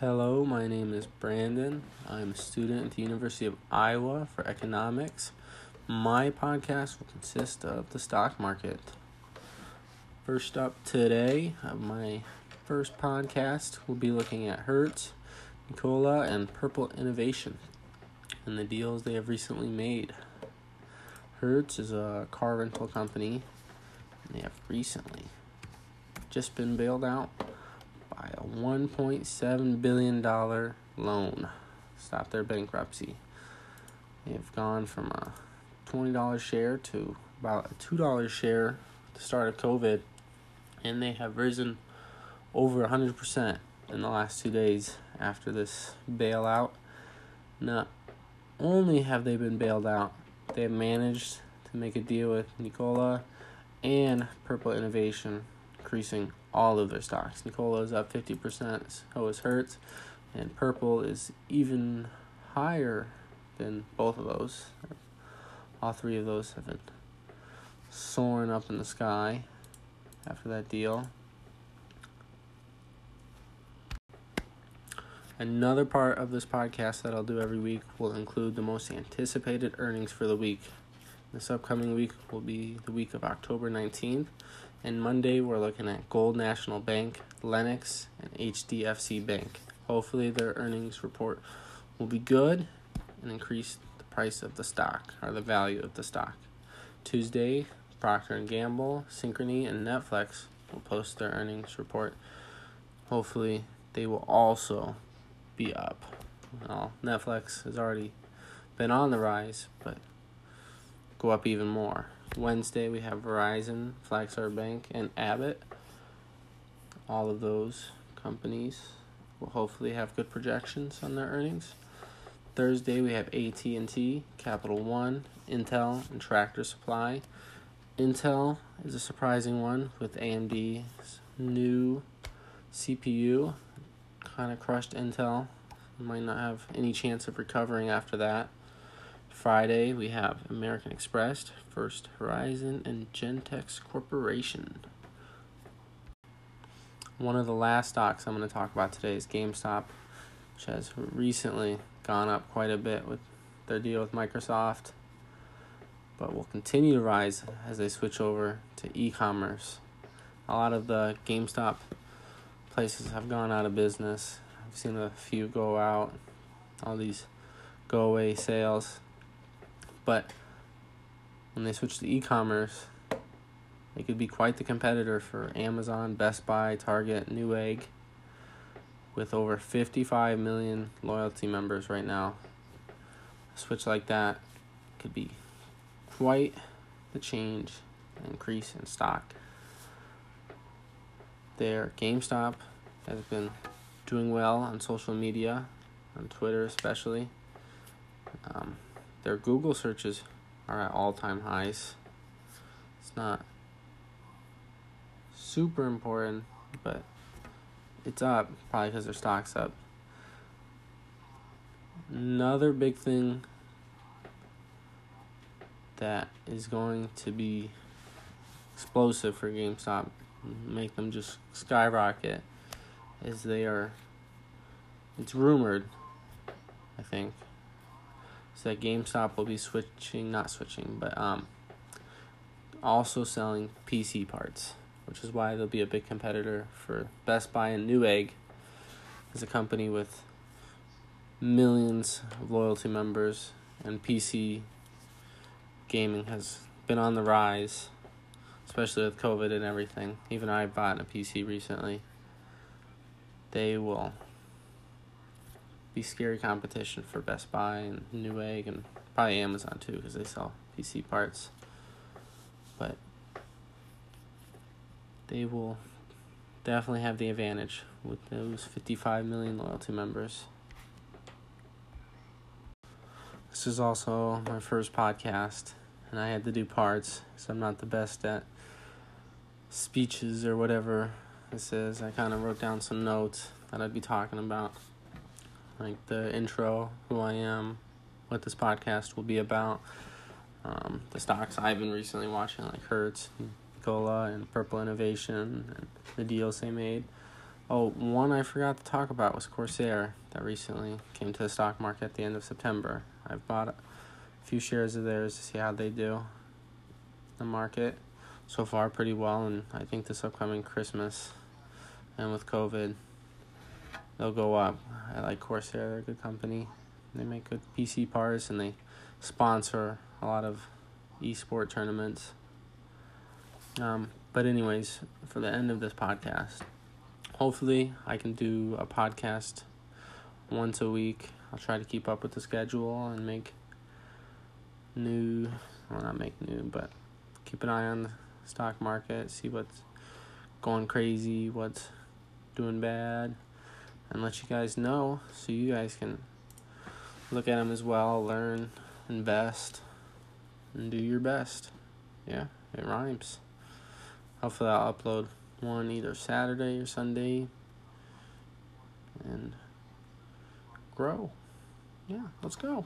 Hello, my name is Brandon. I'm a student at the University of Iowa for economics. My podcast will consist of the stock market. First up today, of my first podcast, we'll be looking at Hertz, Nikola, and Purple Innovation and the deals they have recently made. Hertz is a car rental company, and they have recently just been bailed out by a $1.7 billion loan. Stop their bankruptcy. They've gone from a $20 share to about a $2 share at the start of COVID, and they have risen over 100% in the last two days after this bailout. Not only have they been bailed out, they have managed to make a deal with Nikola and Purple Innovation, increasing all of their stocks. Nikola is up 50%, so is Hertz, and Purple is even higher than both of those. All three of those have been soaring up in the sky after that deal. Another part of this podcast that I'll do every week will include the most anticipated earnings for the week. This upcoming week will be the week of October 19th. And Monday, we're looking at Gold National Bank, Lennox, and HDFC Bank. Hopefully, their earnings report will be good and increase the price of the stock or the value of the stock. Tuesday, Procter and Gamble, Synchrony, and Netflix will post their earnings report. Hopefully, they will also be up. Well, Netflix has already been on the rise, but go up even more. Wednesday, we have Verizon, Flagstar Bank, and Abbott. All of those companies will hopefully have good projections on their earnings. Thursday, we have AT&T, Capital One, Intel, and Tractor Supply. Intel is a surprising one with AMD's new CPU. Kind of crushed Intel. Might not have any chance of recovering after that. Friday, we have American Express, First Horizon, and Gentex Corporation. One of the last stocks I'm going to talk about today is GameStop, which has recently gone up quite a bit with their deal with Microsoft, but will continue to rise as they switch over to e commerce. A lot of the GameStop places have gone out of business. I've seen a few go out, all these go away sales. But when they switch to e commerce, they could be quite the competitor for Amazon, Best Buy, Target, Newegg, with over 55 million loyalty members right now. A switch like that could be quite the change increase in stock. Their GameStop has been doing well on social media, on Twitter especially. Um, their Google searches are at all time highs. It's not super important, but it's up probably because their stock's up. Another big thing that is going to be explosive for GameStop, make them just skyrocket, is they are. It's rumored, I think, so that GameStop will be switching, not switching, but um, also selling PC parts, which is why they'll be a big competitor for Best Buy and Newegg, is a company with millions of loyalty members, and PC gaming has been on the rise, especially with COVID and everything. Even I bought a PC recently. They will be scary competition for Best Buy and Newegg and probably Amazon too because they sell PC parts. But they will definitely have the advantage with those 55 million loyalty members. This is also my first podcast, and I had to do parts, so I'm not the best at speeches or whatever this is. I kind of wrote down some notes that I'd be talking about like the intro, who I am, what this podcast will be about, um, the stocks I've been recently watching, like Hertz, Nikola, and Purple Innovation, and the deals they made, Oh, one I forgot to talk about was Corsair that recently came to the stock market at the end of September. I've bought a few shares of theirs to see how they do. The market so far pretty well, and I think this upcoming Christmas and with COVID, they'll go up. I like Corsair; they're a good company. They make good PC parts, and they sponsor a lot of esport tournaments. Um, but anyways, for the end of this podcast hopefully I can do a podcast once a week. I'll try to keep up with the schedule and make new, well, not make new, but keep an eye on the stock market, see what's going crazy, what's doing bad, and let you guys know so you guys can look at them as well, learn, invest, and do your best. Yeah, it rhymes. Hopefully, I'll upload one either Saturday or Sunday and grow. Yeah, let's go.